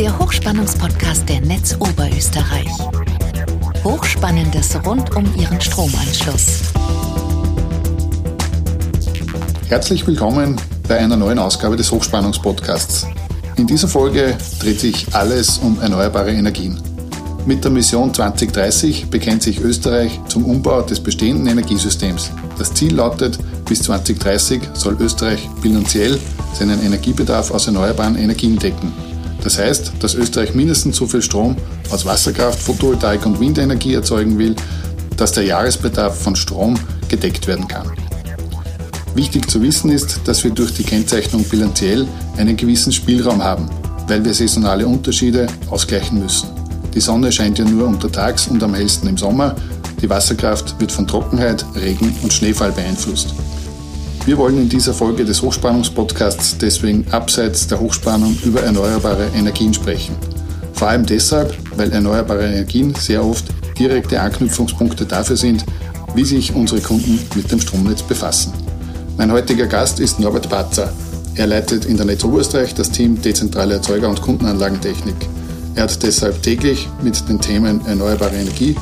der Hochspannungspodcast der Netz Oberösterreich. Hochspannendes rund um Ihren Stromanschluss. Herzlich willkommen bei einer neuen Ausgabe des Hochspannungspodcasts. In dieser Folge dreht sich alles um erneuerbare Energien. Mit der Mission 2030 bekennt sich Österreich zum Umbau des bestehenden Energiesystems. Das Ziel lautet, bis 2030 soll Österreich bilanziell seinen Energiebedarf aus erneuerbaren Energien decken. Das heißt, dass Österreich mindestens so viel Strom aus Wasserkraft, Photovoltaik und Windenergie erzeugen will, dass der Jahresbedarf von Strom gedeckt werden kann. Wichtig zu wissen ist, dass wir durch die Kennzeichnung bilanziell einen gewissen Spielraum haben, weil wir saisonale Unterschiede ausgleichen müssen. Die Sonne scheint ja nur untertags und am hellsten im Sommer. Die Wasserkraft wird von Trockenheit, Regen und Schneefall beeinflusst. Wir wollen in dieser Folge des Hochspannungspodcasts deswegen abseits der Hochspannung über erneuerbare Energien sprechen. Vor allem deshalb, weil erneuerbare Energien sehr oft direkte Anknüpfungspunkte dafür sind, wie sich unsere Kunden mit dem Stromnetz befassen. Mein heutiger Gast ist Norbert Batzer. Er leitet in der Netz Oberösterreich das Team Dezentrale Erzeuger- und Kundenanlagentechnik. Er hat deshalb täglich mit den Themen erneuerbare Energie,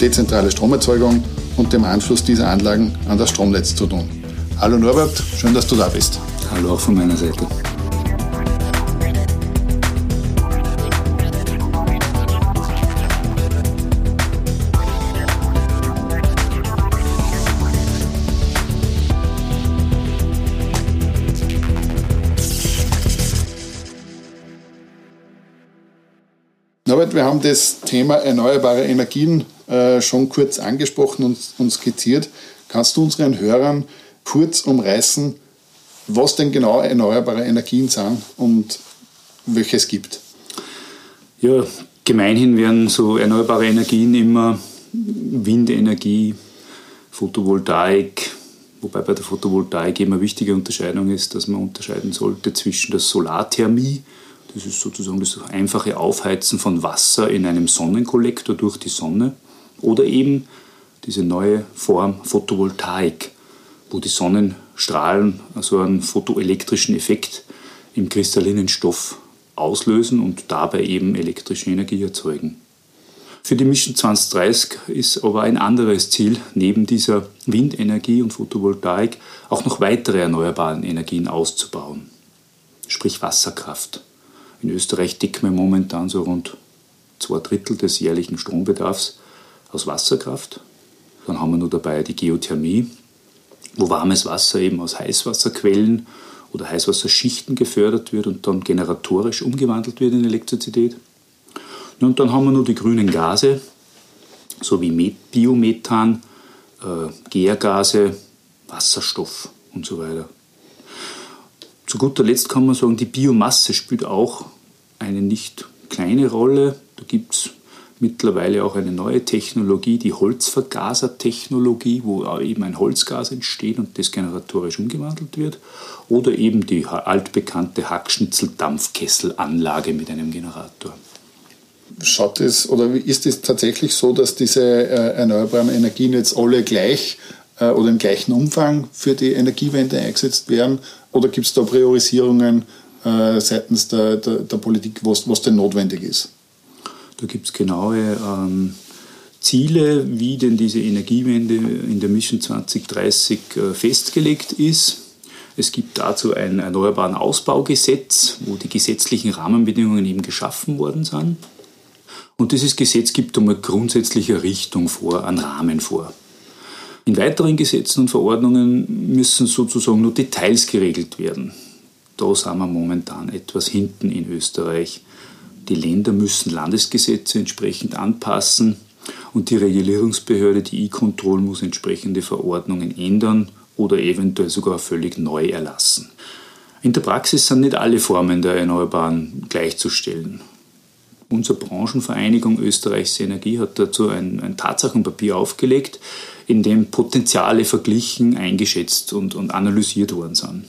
dezentrale Stromerzeugung und dem Anschluss dieser Anlagen an das Stromnetz zu tun. Hallo Norbert, schön, dass du da bist. Hallo auch von meiner Seite. Norbert, wir haben das Thema erneuerbare Energien äh, schon kurz angesprochen und, und skizziert. Kannst du unseren Hörern kurz umreißen, was denn genau erneuerbare Energien sind und welche es gibt? Ja, gemeinhin werden so erneuerbare Energien immer Windenergie, Photovoltaik, wobei bei der Photovoltaik immer eine wichtige Unterscheidung ist, dass man unterscheiden sollte zwischen der Solarthermie, das ist sozusagen das einfache Aufheizen von Wasser in einem Sonnenkollektor durch die Sonne. Oder eben diese neue Form Photovoltaik, wo die Sonnenstrahlen so einen photoelektrischen Effekt im kristallinen Stoff auslösen und dabei eben elektrische Energie erzeugen. Für die Mission 2030 ist aber ein anderes Ziel, neben dieser Windenergie und Photovoltaik auch noch weitere erneuerbare Energien auszubauen, sprich Wasserkraft. In Österreich decken wir momentan so rund zwei Drittel des jährlichen Strombedarfs aus Wasserkraft. Dann haben wir nur dabei die Geothermie, wo warmes Wasser eben aus Heißwasserquellen oder Heißwasserschichten gefördert wird und dann generatorisch umgewandelt wird in Elektrizität. Und dann haben wir nur die grünen Gase, so wie Biomethan, äh, Gärgase, Wasserstoff und so weiter. Zu guter Letzt kann man sagen, die Biomasse spielt auch eine nicht kleine Rolle. Da gibt es mittlerweile auch eine neue Technologie, die Holzvergasertechnologie, wo eben ein Holzgas entsteht und das generatorisch umgewandelt wird. Oder eben die altbekannte Hackschnitzel-Dampfkesselanlage mit einem Generator. Schaut es oder ist es tatsächlich so, dass diese äh, erneuerbaren Energien jetzt alle gleich äh, oder im gleichen Umfang für die Energiewende eingesetzt werden? Oder gibt es da Priorisierungen äh, seitens der, der, der Politik, was, was denn notwendig ist? Da gibt es genaue ähm, Ziele, wie denn diese Energiewende in der Mission 2030 äh, festgelegt ist. Es gibt dazu ein Erneuerbaren Ausbaugesetz, wo die gesetzlichen Rahmenbedingungen eben geschaffen worden sind. Und dieses Gesetz gibt einmal grundsätzliche Richtung vor, einen Rahmen vor. In weiteren Gesetzen und Verordnungen müssen sozusagen nur Details geregelt werden. Da sind wir momentan etwas hinten in Österreich. Die Länder müssen Landesgesetze entsprechend anpassen und die Regulierungsbehörde, die E-Control, muss entsprechende Verordnungen ändern oder eventuell sogar völlig neu erlassen. In der Praxis sind nicht alle Formen der Erneuerbaren gleichzustellen. Unsere Branchenvereinigung Österreichs Energie hat dazu ein, ein Tatsachenpapier aufgelegt, in dem Potenziale verglichen, eingeschätzt und, und analysiert worden sind.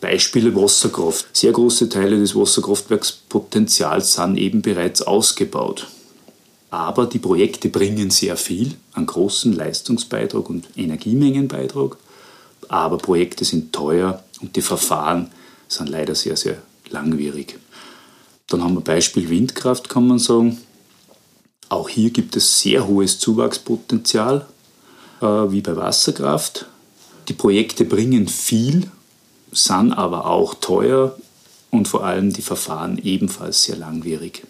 Beispiele Wasserkraft. Sehr große Teile des Wasserkraftwerkspotenzials sind eben bereits ausgebaut. Aber die Projekte bringen sehr viel an großen Leistungsbeitrag und Energiemengenbeitrag. Aber Projekte sind teuer und die Verfahren sind leider sehr, sehr langwierig. Dann haben wir Beispiel Windkraft, kann man sagen. Auch hier gibt es sehr hohes Zuwachspotenzial, äh, wie bei Wasserkraft. Die Projekte bringen viel, sind aber auch teuer und vor allem die Verfahren ebenfalls sehr langwierig.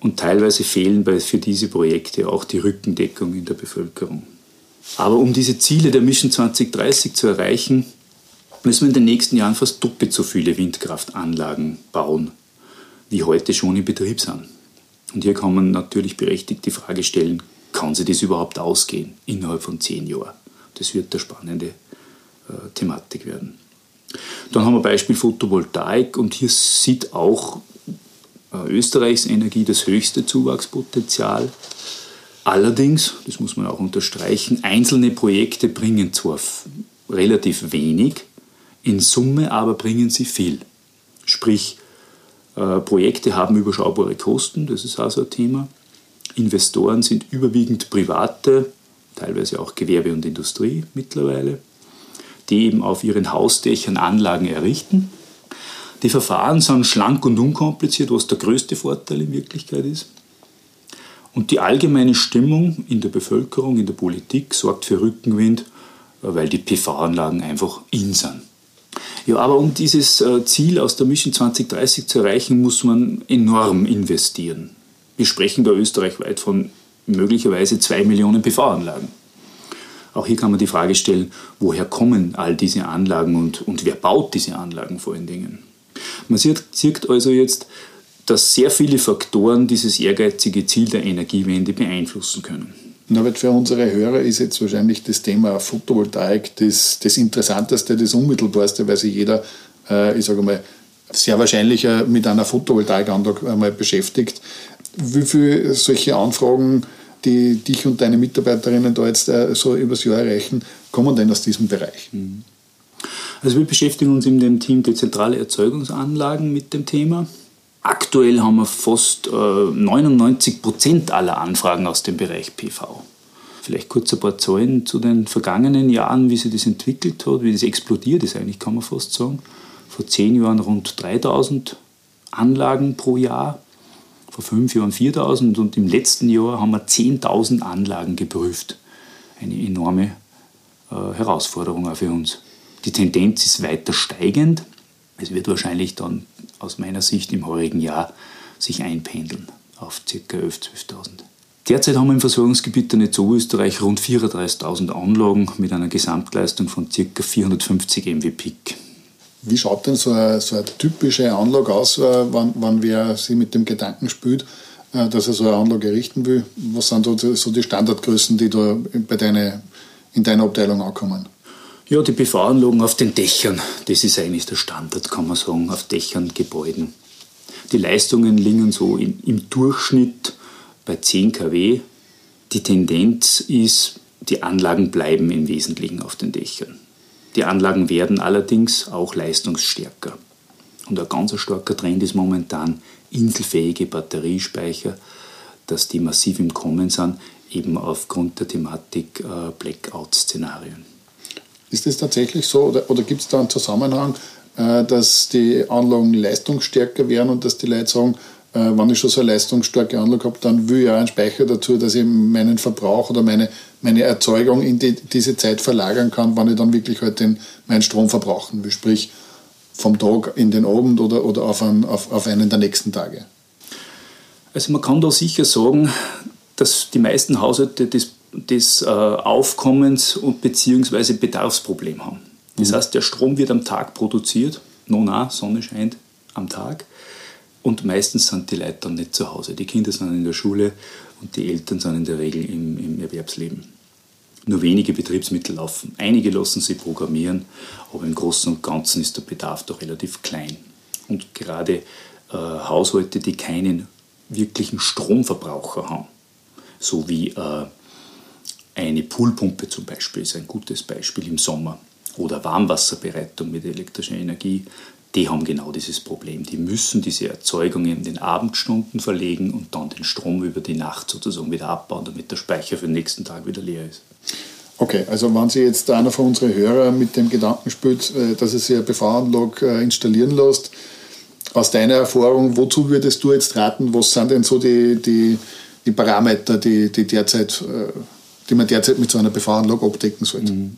Und teilweise fehlen für diese Projekte auch die Rückendeckung in der Bevölkerung. Aber um diese Ziele der Mission 2030 zu erreichen, müssen wir in den nächsten Jahren fast doppelt so viele Windkraftanlagen bauen, wie heute schon in Betrieb sind. Und hier kann man natürlich berechtigt die Frage stellen, kann sich das überhaupt ausgehen innerhalb von zehn Jahren? Das wird eine spannende Thematik werden. Dann haben wir Beispiel Photovoltaik und hier sieht auch äh, Österreichs Energie das höchste Zuwachspotenzial. Allerdings, das muss man auch unterstreichen, einzelne Projekte bringen zwar relativ wenig, in Summe aber bringen sie viel. Sprich, äh, Projekte haben überschaubare Kosten, das ist also ein Thema. Investoren sind überwiegend private, teilweise auch Gewerbe und Industrie mittlerweile, die eben auf ihren Hausdächern Anlagen errichten. Die Verfahren sind schlank und unkompliziert, was der größte Vorteil in Wirklichkeit ist. Und die allgemeine Stimmung in der Bevölkerung, in der Politik sorgt für Rückenwind, weil die PV-Anlagen einfach in sind. Ja, aber um dieses äh, Ziel aus der Mission 2030 zu erreichen, muss man enorm investieren. Wir sprechen da österreichweit von möglicherweise zwei Millionen PV-Anlagen. Auch hier kann man die Frage stellen, woher kommen all diese Anlagen und, und wer baut diese Anlagen vor allen Dingen? Man sieht, sieht also jetzt, dass sehr viele Faktoren dieses ehrgeizige Ziel der Energiewende beeinflussen können. Norbert, für unsere Hörer ist jetzt wahrscheinlich das Thema Photovoltaik das, das Interessanteste, das Unmittelbarste, weil sich jeder, äh, ich sage mal, sehr wahrscheinlich äh, mit einer Photovoltaikanlage einmal beschäftigt. Wie viele solche Anfragen, die dich und deine Mitarbeiterinnen da jetzt äh, so übers Jahr erreichen, kommen denn aus diesem Bereich? Mhm. Also wir beschäftigen uns in dem Team dezentrale Erzeugungsanlagen mit dem Thema. Aktuell haben wir fast äh, 99 Prozent aller Anfragen aus dem Bereich PV. Vielleicht kurz ein paar Zahlen zu den vergangenen Jahren, wie sich das entwickelt hat, wie das explodiert ist eigentlich, kann man fast sagen. Vor zehn Jahren rund 3000 Anlagen pro Jahr, vor fünf Jahren 4000 und im letzten Jahr haben wir 10.000 Anlagen geprüft. Eine enorme äh, Herausforderung auch für uns. Die Tendenz ist weiter steigend. Es wird wahrscheinlich dann aus meiner Sicht im heurigen Jahr sich einpendeln auf ca. 11.000, 12.000. Derzeit haben wir im Versorgungsgebiet der Netz Oberösterreich rund 34.000 Anlagen mit einer Gesamtleistung von ca. 450 MW Peak. Wie schaut denn so eine, so eine typische Anlage aus, äh, wann, wann wer sich mit dem Gedanken spielt, äh, dass er so eine Anlage errichten will? Was sind so die Standardgrößen, die da bei deine, in deiner Abteilung ankommen? Ja, die PV-Anlagen auf den Dächern, das ist eigentlich der Standard, kann man sagen, auf Dächern, Gebäuden. Die Leistungen liegen so in, im Durchschnitt bei 10 kW. Die Tendenz ist, die Anlagen bleiben im Wesentlichen auf den Dächern. Die Anlagen werden allerdings auch leistungsstärker. Und ein ganz starker Trend ist momentan inselfähige Batteriespeicher, dass die massiv im Kommen sind, eben aufgrund der Thematik äh, Blackout-Szenarien. Ist das tatsächlich so oder, oder gibt es da einen Zusammenhang, äh, dass die Anlagen leistungsstärker werden und dass die Leute sagen, wenn ich schon so eine leistungsstarke Anlage habe, dann will ich auch einen Speicher dazu, dass ich meinen Verbrauch oder meine, meine Erzeugung in die, diese Zeit verlagern kann, wann ich dann wirklich halt den, meinen Strom verbrauchen will, sprich vom Tag in den Abend oder, oder auf, einen, auf, auf einen der nächsten Tage. Also man kann da sicher sagen, dass die meisten Haushalte das des äh, Aufkommens und beziehungsweise Bedarfsproblem haben. Das mhm. heißt, der Strom wird am Tag produziert, nona, Sonne scheint am Tag und meistens sind die Leute dann nicht zu Hause. Die Kinder sind in der Schule und die Eltern sind in der Regel im, im Erwerbsleben. Nur wenige Betriebsmittel laufen. Einige lassen sie programmieren, aber im Großen und Ganzen ist der Bedarf doch relativ klein. Und gerade äh, Haushalte, die keinen wirklichen Stromverbraucher haben, so wie äh, eine Poolpumpe zum Beispiel ist ein gutes Beispiel im Sommer oder Warmwasserbereitung mit elektrischer Energie, die haben genau dieses Problem. Die müssen diese Erzeugung in den Abendstunden verlegen und dann den Strom über die Nacht sozusagen wieder abbauen, damit der Speicher für den nächsten Tag wieder leer ist. Okay, also wenn Sie jetzt einer von unseren Hörern mit dem Gedanken spielt, äh, dass er sich eine PV-Anlage installieren lässt, Aus deiner Erfahrung, wozu würdest du jetzt raten? Was sind denn so die, die, die Parameter, die, die, derzeit, äh, die man derzeit mit so einer Befahrenlage abdecken sollte? Mhm.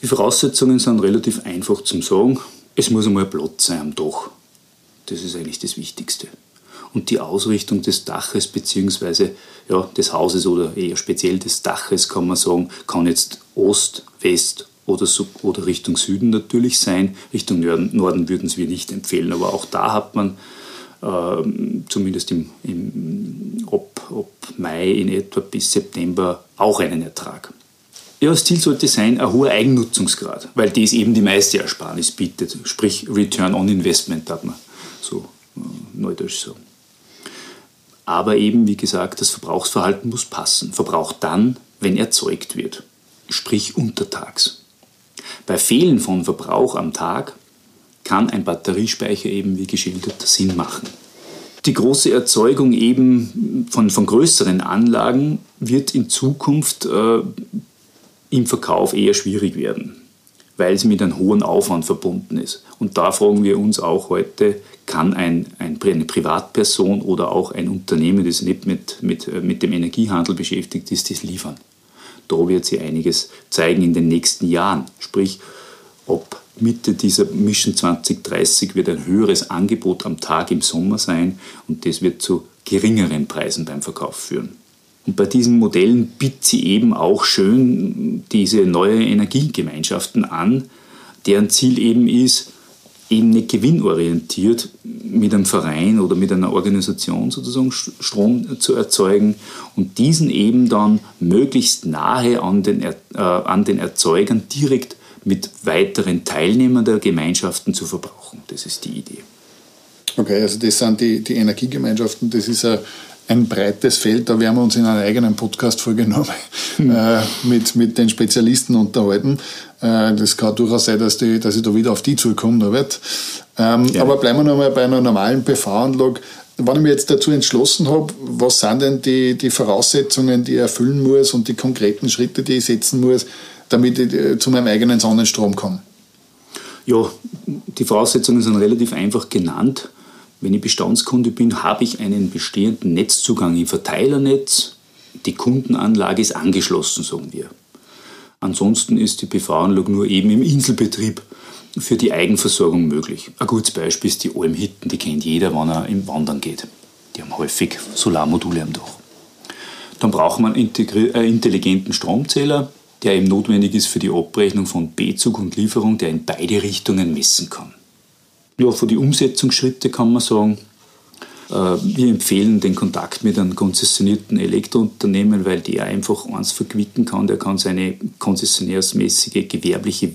Die Voraussetzungen sind relativ einfach zum Sagen. Es muss einmal Platz sein am Dach. Das ist eigentlich das Wichtigste. Und die Ausrichtung des Daches bzw. Ja, des Hauses oder eher speziell des Daches kann man sagen, kann jetzt Ost, West oder, oder Richtung Süden natürlich sein. Richtung Norden, würden es wir nicht empfehlen, aber auch da hat man äh, zumindest im, im, ab, ab Mai in etwa bis September auch einen Ertrag. Ja, das Ziel sollte sein, ein hoher Eigennutzungsgrad, weil das eben die meiste Ersparnis bietet, sprich Return on Investment, hat man so äh, neudeutsch sagen. Aber eben, wie gesagt, das Verbrauchsverhalten muss passen. Verbraucht dann, wenn erzeugt wird, sprich untertags. Bei Fehlen von Verbrauch am Tag kann ein Batteriespeicher eben, wie geschildert, Sinn machen. Die große Erzeugung eben von, von größeren Anlagen wird in Zukunft äh, im Verkauf eher schwierig werden, weil es mit einem hohen Aufwand verbunden ist. Und da fragen wir uns auch heute, kann ein, ein, eine Privatperson oder auch ein Unternehmen, das nicht mit, mit, äh, mit dem Energiehandel beschäftigt ist, das liefern? Da wird sich einiges zeigen in den nächsten Jahren. Sprich, ob Mitte dieser Mission 2030 wird ein höheres Angebot am Tag im Sommer sein und das wird zu geringeren Preisen beim Verkauf führen. Und bei diesen Modellen bietet sie eben auch schön diese neue Energiegemeinschaften an, deren Ziel eben ist, eben nicht gewinnorientiert mit einem Verein oder mit einer Organisation sozusagen Strom zu erzeugen und diesen eben dann möglichst nahe an den, äh, an den Erzeugern direkt mit weiteren Teilnehmern der Gemeinschaften zu verbrauchen. Das ist die Idee. Okay, also das sind die, die Energiegemeinschaften, das ist ein ein breites Feld. Da werden wir uns in einer eigenen Podcast-Folge noch mhm. äh, mit, mit den Spezialisten unterhalten. Äh, das kann durchaus sein, dass, die, dass ich da wieder auf die zukomme, Norbert. Ähm, ja. Aber bleiben wir noch mal bei einer normalen PV-Anlage. Wenn ich mich jetzt dazu entschlossen habe, was sind denn die, die Voraussetzungen, die ich erfüllen muss und die konkreten Schritte, die ich setzen muss, damit ich äh, zu meinem eigenen Sonnenstrom komme? Ja, die Voraussetzungen sind relativ einfach genannt. Wenn ich Bestandskunde bin, habe ich einen bestehenden Netzzugang im Verteilernetz. Die Kundenanlage ist angeschlossen, sagen wir. Ansonsten ist die PV-Anlage nur eben im Inselbetrieb für die Eigenversorgung möglich. Ein gutes Beispiel ist die Almhitten, die kennt jeder, wenn er im Wandern geht. Die haben häufig Solarmodule am Dach. Dann braucht man einen äh, intelligenten Stromzähler, der eben notwendig ist für die Abrechnung von Bezug und Lieferung, der in beide Richtungen messen kann. Ja, für die Umsetzungsschritte kann man sagen, äh, wir empfehlen den Kontakt mit einem konzessionierten Elektrounternehmen, weil der einfach eins verquicken kann. Der kann seine konzessionärsmäßige gewerbliche äh,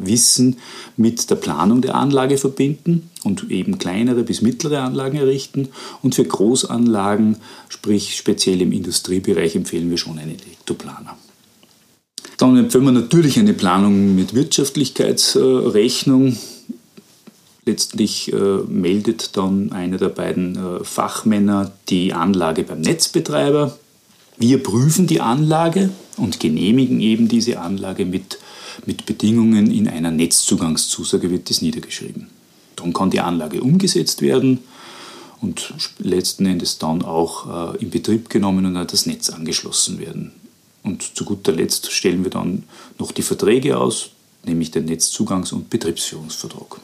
Wissen mit der Planung der Anlage verbinden und eben kleinere bis mittlere Anlagen errichten. Und für Großanlagen, sprich speziell im Industriebereich, empfehlen wir schon einen Elektroplaner. Dann empfehlen wir natürlich eine Planung mit Wirtschaftlichkeitsrechnung Letztlich äh, meldet dann einer der beiden äh, Fachmänner die Anlage beim Netzbetreiber. Wir prüfen die Anlage und genehmigen eben diese Anlage mit, mit Bedingungen in einer Netzzugangszusage, wird das niedergeschrieben. Dann kann die Anlage umgesetzt werden und letzten Endes dann auch äh, in Betrieb genommen und an das Netz angeschlossen werden. Und zu guter Letzt stellen wir dann noch die Verträge aus, nämlich den Netzzugangs- und Betriebsführungsvertrag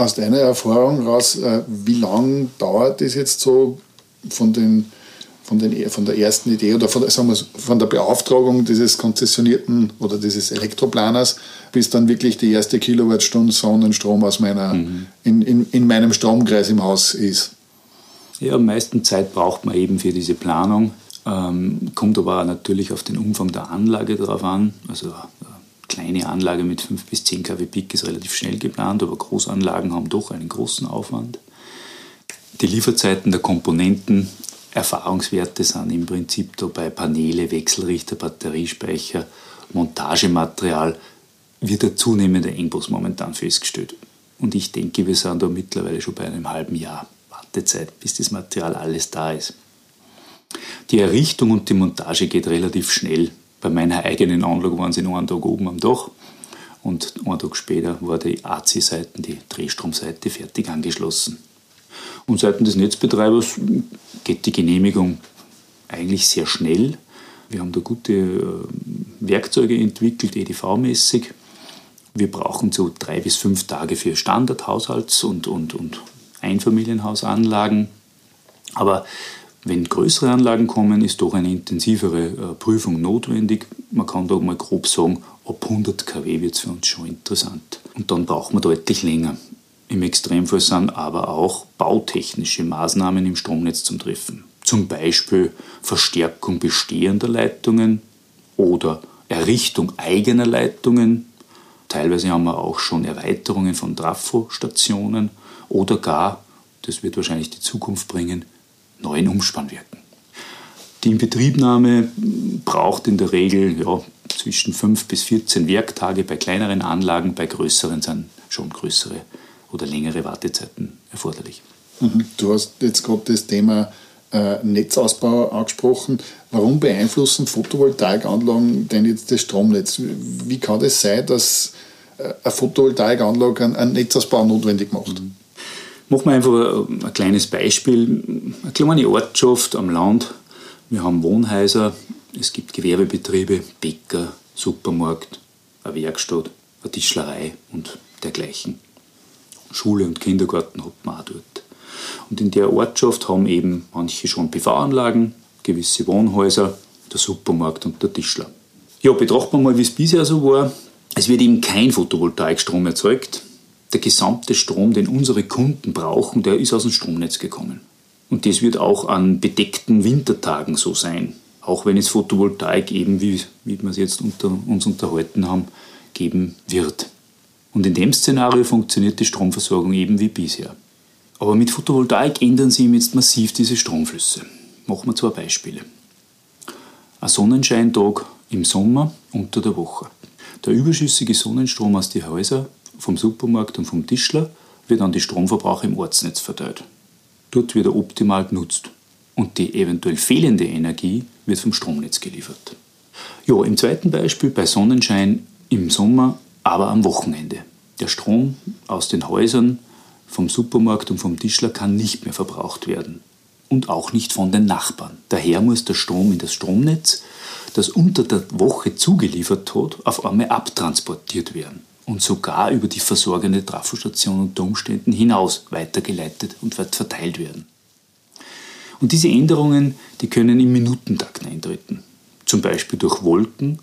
aus deiner Erfahrung raus, äh, wie lange dauert das jetzt so von, den, von, den, von der ersten Idee oder von, sagen wir, von der Beauftragung dieses konzessionierten oder dieses Elektroplaners bis dann wirklich die erste Kilowattstunde Sonnenstrom aus meiner, mhm. in, in, in meinem Stromkreis im Haus ist? Ja, am meisten Zeit braucht man eben für diese Planung. Ähm, kommt aber natürlich auf den Umfang der Anlage drauf an. Also kleine Anlage mit 5 bis 10 kW Peak ist relativ schnell geplant, aber Großanlagen haben doch einen großen Aufwand. Die Lieferzeiten der Komponenten, Erfahrungswerte sind im Prinzip dabei Paneele, Wechselrichter, Batteriespeicher, Montagematerial, wird der zunehmende Engpass momentan festgestellt. Und ich denke, wir sind da mittlerweile schon bei einem halben Jahr Wartezeit, bis das Material alles da ist. Die Errichtung und die Montage geht relativ schnell. Bei meiner eigenen Anlage waren sie noch einen Tag oben am Dach und einen Tag später war die AC-Seite, die Drehstromseite, fertig angeschlossen. Und seitens des Netzbetreibers geht die Genehmigung eigentlich sehr schnell. Wir haben da gute äh, Werkzeuge entwickelt, EDV-mäßig. Wir brauchen so drei bis fünf Tage für Standardhaushalts- und, und, und Einfamilienhausanlagen. Aber wenn größere Anlagen kommen, ist doch eine intensivere äh, Prüfung notwendig. Man kann da mal grob sagen, ab 100 kW wird es für uns schon interessant. Und dann braucht man deutlich länger. Im Extremfall sind aber auch bautechnische Maßnahmen im Stromnetz zum Treffen. Zum Beispiel Verstärkung bestehender Leitungen oder Errichtung eigener Leitungen. Teilweise haben wir auch schon Erweiterungen von Trafostationen oder gar, das wird wahrscheinlich die Zukunft bringen, neuen Umspannwerken. Die Inbetriebnahme braucht in der Regel ja, zwischen 5 bis 14 Werktage bei kleineren Anlagen, bei größeren sind schon größere oder längere Wartezeiten erforderlich. Mhm. Du hast jetzt gerade das Thema äh, Netzausbau angesprochen. Warum beeinflussen Photovoltaikanlagen denn jetzt das Stromnetz? Wie kann das sein, dass äh, eine Photovoltaikanlage einen Netzausbau notwendig macht? Mhm. Machen wir einfach ein kleines Beispiel. Eine kleine Ortschaft am Land. Wir haben Wohnhäuser, es gibt Gewerbebetriebe, Bäcker, Supermarkt, eine Werkstatt, eine Tischlerei und dergleichen. Schule und Kindergarten hat man auch dort. Und in der Ortschaft haben eben manche schon PV-Anlagen, gewisse Wohnhäuser, der Supermarkt und der Tischler. Ja, betrachten wir mal, wie es bisher so war. Es wird eben kein Photovoltaikstrom erzeugt, der gesamte Strom, den unsere Kunden brauchen, der ist aus dem Stromnetz gekommen. Und das wird auch an bedeckten Wintertagen so sein. Auch wenn es Photovoltaik eben, wie, wie wir es jetzt unter uns unterhalten haben, geben wird. Und in dem Szenario funktioniert die Stromversorgung eben wie bisher. Aber mit Photovoltaik ändern sich jetzt massiv diese Stromflüsse. Machen wir zwei Beispiele. Ein Sonnenscheintag im Sommer unter der Woche. Der überschüssige Sonnenstrom aus den Häusern vom Supermarkt und vom Tischler wird an die Stromverbraucher im Ortsnetz verteilt. Dort wird er optimal genutzt und die eventuell fehlende Energie wird vom Stromnetz geliefert. Ja, im zweiten Beispiel bei Sonnenschein im Sommer, aber am Wochenende. Der Strom aus den Häusern, vom Supermarkt und vom Tischler kann nicht mehr verbraucht werden. Und auch nicht von den Nachbarn. Daher muss der Strom in das Stromnetz, das unter der Woche zugeliefert hat, auf einmal abtransportiert werden und sogar über die versorgende Trafostation unter Umständen hinaus weitergeleitet und verteilt werden. Und diese Änderungen, die können im Minutentakt eintreten. Zum Beispiel durch Wolken,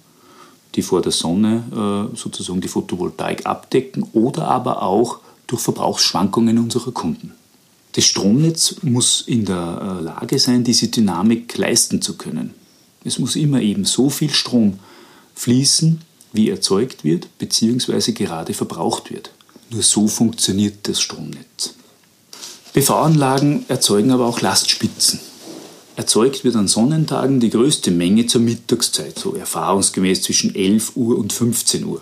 die vor der Sonne äh, sozusagen die Photovoltaik abdecken oder aber auch durch Verbrauchsschwankungen unserer Kunden. Das Stromnetz muss in der äh, Lage sein, diese Dynamik leisten zu können. Es muss immer eben so viel Strom fließen, wie erzeugt wird bzw. gerade verbraucht wird. Nur so funktioniert das Stromnetz. PV-Anlagen erzeugen aber auch Lastspitzen. Erzeugt wird an Sonnentagen die größte Menge zur Mittagszeit, so erfahrungsgemäß zwischen 11 Uhr und 15 Uhr.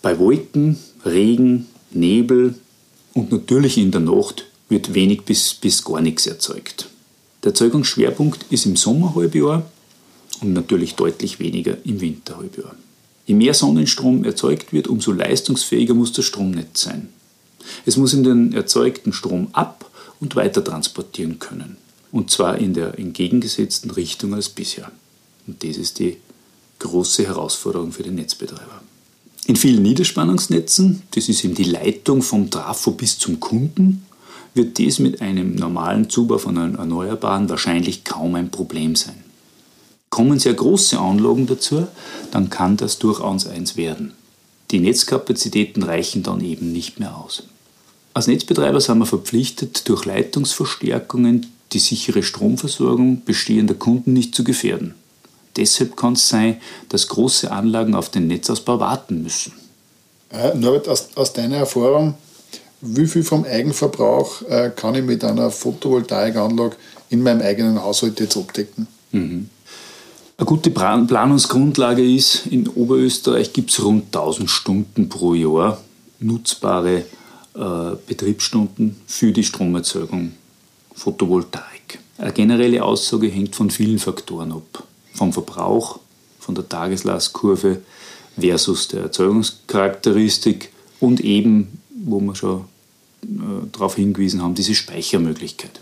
Bei Wolken, Regen, Nebel und natürlich in der Nacht wird wenig bis, bis gar nichts erzeugt. Der Erzeugungsschwerpunkt ist im Sommerhalbjahr und natürlich deutlich weniger im Winterhalbjahr. Je mehr Sonnenstrom erzeugt wird, umso leistungsfähiger muss das Stromnetz sein. Es muss in den erzeugten Strom ab und weiter transportieren können. Und zwar in der entgegengesetzten Richtung als bisher. Und das ist die große Herausforderung für den Netzbetreiber. In vielen Niederspannungsnetzen, das ist eben die Leitung vom Trafo bis zum Kunden, wird dies mit einem normalen Zubau von Erneuerbaren wahrscheinlich kaum ein Problem sein. Kommen sehr große Anlagen dazu, dann kann das durchaus eins werden. Die Netzkapazitäten reichen dann eben nicht mehr aus. Als Netzbetreiber sind wir verpflichtet, durch Leitungsverstärkungen die sichere Stromversorgung bestehender Kunden nicht zu gefährden. Deshalb kann es sein, dass große Anlagen auf den Netzausbau warten müssen. Äh, Norbert, aus, aus, deiner Erfahrung, wie viel vom Eigenverbrauch äh, kann ich mit einer Photovoltaikanlage in meinem eigenen Haushalt jetzt abdecken? Mhm. Eine gute Planungsgrundlage ist, in Oberösterreich gibt es rund 1000 Stunden pro Jahr nutzbare äh, Betriebsstunden für die Stromerzeugung Photovoltaik. Eine generelle Aussage hängt von vielen Faktoren ab. Vom Verbrauch, von der Tageslastkurve, versus der Erzeugungscharakteristik und eben, wo wir schon äh, darauf hingewiesen haben, diese Speichermöglichkeit.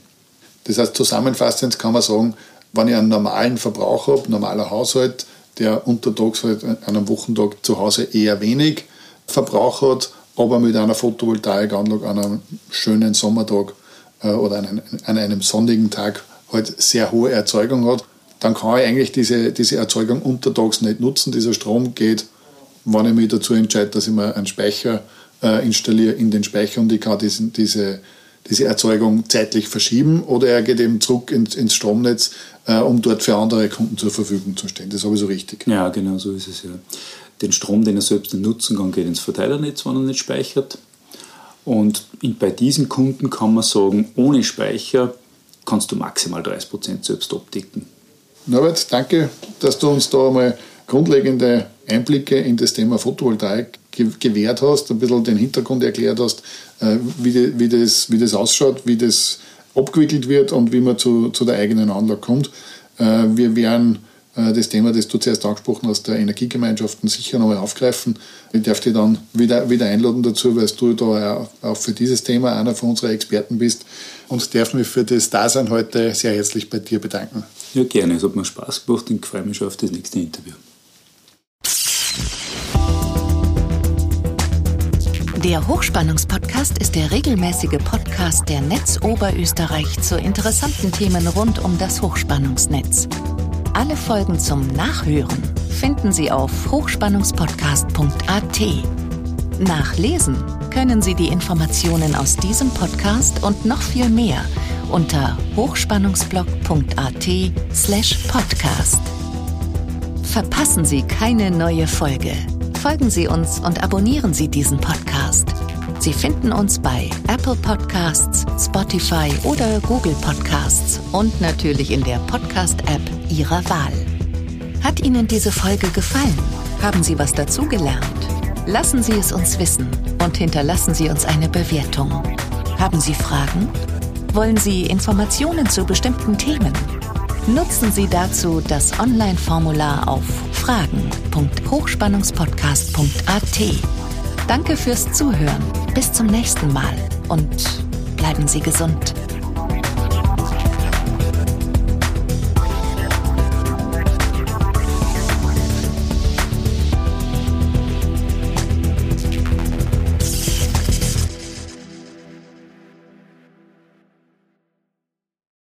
Das heißt, zusammenfassend kann man sagen, wenn ich einen normalen Verbrauch habe, normaler Haushalt, der untertags halt an einem Wochentag zu Hause eher wenig Verbrauch hat, aber mit einer Photovoltaikanlage an einem schönen Sommertag äh, oder an einem, sonnigen Tag halt sehr hohe Erzeugung hat, dann kann ich eigentlich diese, diese Erzeugung untertags nicht nutzen. Dieser Strom geht, wenn ich mich dazu entscheide, dass ich mir einen Speicher äh, installiere in den Speicher und ich kann diesen, diese, diese Erzeugung zeitlich verschieben oder er geht eben zurück ins, ins Stromnetz, äh, um dort für andere Kunden zur Verfügung zu stehen. Das habe ich so richtig. Ja, genau so ist es ja. Den Strom, den er selbst nicht nutzen kann, geht ins Verteilernetz, wenn er nicht speichert. Und bei diesen Kunden kann man sagen, ohne Speicher kannst du maximal 30% selbst abdecken. Norbert, danke, dass du uns da einmal grundlegende Einblicke in das Thema Photovoltaik gewährt hast, ein bisschen den Hintergrund erklärt hast, äh, wie, die, wie, das, wie das ausschaut, wie das abgewickelt wird und wie man zu, zu der eigenen Anlage kommt. Äh, wir werden äh, das Thema, das du zuerst angesprochen hast, der Energiegemeinschaften sicher nochmal aufgreifen. Ich darf dich dann wieder, wieder einladen dazu, weil du da auch für dieses Thema einer von unseren Experten bist und darf mich für das Dasein heute sehr herzlich bei dir bedanken. Ja, gerne. Es hat mir Spaß gemacht und ich freue mich schon auf das nächste Interview. Der Hochspannungspodcast ist der regelmäßige Podcast der Netz Oberösterreich zu interessanten Themen rund um das Hochspannungsnetz. Alle Folgen zum Nachhören finden Sie auf hochspannungspodcast.at. Nachlesen können Sie die Informationen aus diesem Podcast und noch viel mehr unter hochspannungsblog.at/podcast. Verpassen Sie keine neue Folge. Folgen Sie uns und abonnieren Sie diesen Podcast. Sie finden uns bei Apple Podcasts, Spotify oder Google Podcasts und natürlich in der Podcast-App Ihrer Wahl. Hat Ihnen diese Folge gefallen? Haben Sie was dazugelernt? Lassen Sie es uns wissen und hinterlassen Sie uns eine Bewertung. Haben Sie Fragen? Wollen Sie Informationen zu bestimmten Themen? Nutzen Sie dazu das Online-Formular auf fragen.hochspannungspodcast.at. Danke fürs Zuhören. Bis zum nächsten Mal und bleiben Sie gesund.